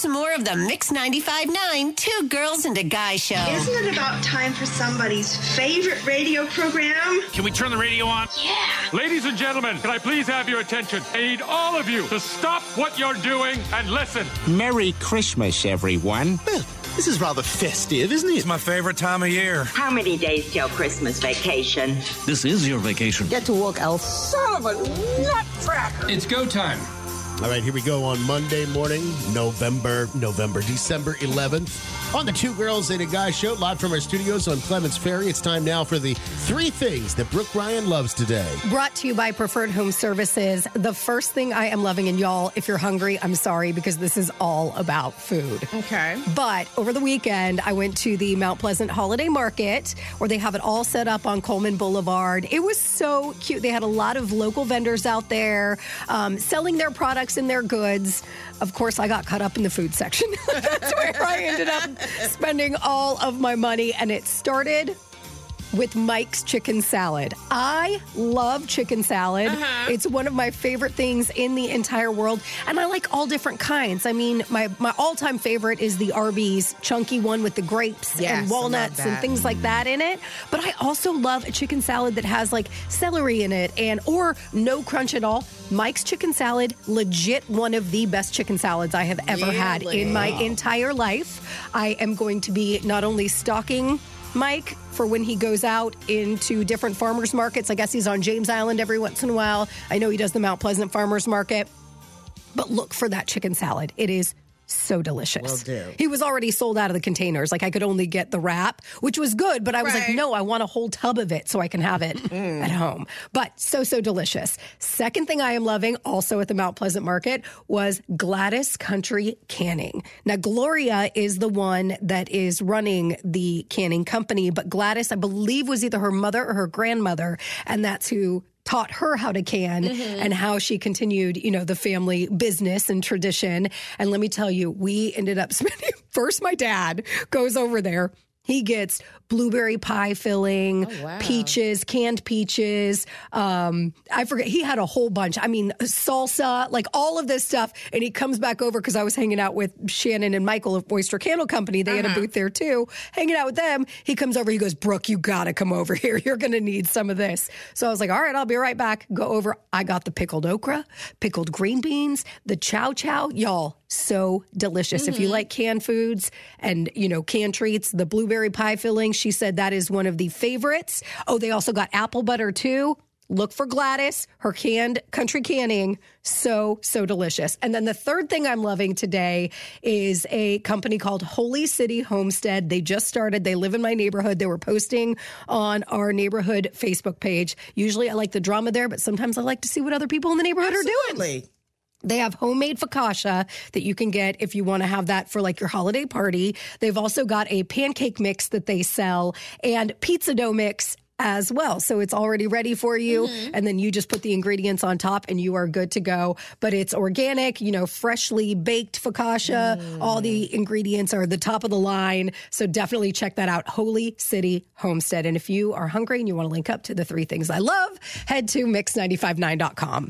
here's more of the Mix 95.9 Two Girls and a Guy show. Isn't it about time for somebody's favorite radio program? Can we turn the radio on? Yeah. Ladies and gentlemen, can I please have your attention? I need all of you to stop what you're doing and listen. Merry Christmas, everyone. Well, this is rather festive, isn't it? It's my favorite time of year. How many days till Christmas vacation? This is your vacation. Get to work, Elf. Son of a nutcracker! It's go time. All right, here we go on Monday morning, November, November, December 11th. On the Two Girls and a Guy show, live from our studios on Clements Ferry. It's time now for the three things that Brooke Ryan loves today. Brought to you by Preferred Home Services. The first thing I am loving, and y'all, if you're hungry, I'm sorry because this is all about food. Okay. But over the weekend, I went to the Mount Pleasant Holiday Market where they have it all set up on Coleman Boulevard. It was so cute. They had a lot of local vendors out there um, selling their products and their goods. Of course, I got caught up in the food section. That's where I ended up spending all of my money. And it started with Mike's chicken salad. I love chicken salad. Uh-huh. It's one of my favorite things in the entire world. And I like all different kinds. I mean, my, my all time favorite is the Arby's chunky one with the grapes Yes, and walnuts and things like that in it. But I also love a chicken salad that has like celery in it and or no crunch at all. Mike's chicken salad, legit one of the best chicken salads I have ever had in my entire life. I am going to be not only stalking Mike for when he goes out into different farmers markets. I guess he's on James Island every once in a while. I know he does the Mount Pleasant Farmers Market. But look for that chicken salad. It is so delicious. Will do. He was already sold out of the containers. Like I could only get the wrap, which was good, but I was like, no, I want a whole tub of it so I can have it mm. at home. But so, so delicious. Second thing I am loving also at the Mount Pleasant Market was Gladys Country Canning. Now, Gloria is the one that is running the canning company, but Gladys, I believe, was either her mother or her grandmother, and that's who taught her how to can mm-hmm. and how she continued, you know, the family business and tradition. And let me tell you, we ended up spending first my dad goes over there. He gets blueberry pie filling, wow. peaches, canned peaches. Um, I forget. He had a whole bunch. I mean, salsa, like all of this stuff. And he comes back over because I was hanging out with Shannon and Michael of Oyster Candle Company. They had a booth there too. Hanging out with them. He comes over. He goes, Brooke, you got to come over here. You're going to need some of this. So I was like, all right, I'll be right back. Go over. I got the pickled okra, pickled green beans, the chow chow. Y'all, so delicious. If you like canned foods and, you know, canned treats, the blueberry pie filling, she said that is one of the favorites. Oh, they also got apple butter too. Look for Gladys, her canned country canning. So, so delicious. And then the third thing I'm loving today is a company called Holy City Homestead. They just started. They live in my neighborhood. They were posting on our neighborhood Facebook page. Usually I like the drama there, but sometimes I like to see what other people in the neighborhood are doing. They have homemade focaccia that you can get if you want to have that for like your holiday party. They've also got a pancake mix that they sell and pizza dough mix as well. So it's already ready for you. Mm-hmm. And then you just put the ingredients on top and you are good to go. But it's organic, you know, freshly baked focaccia. Mm. All the ingredients are the top of the line. So definitely check that out. Holy City Homestead. And if you are hungry and you want to link up to the three things I love, head to mix959.com.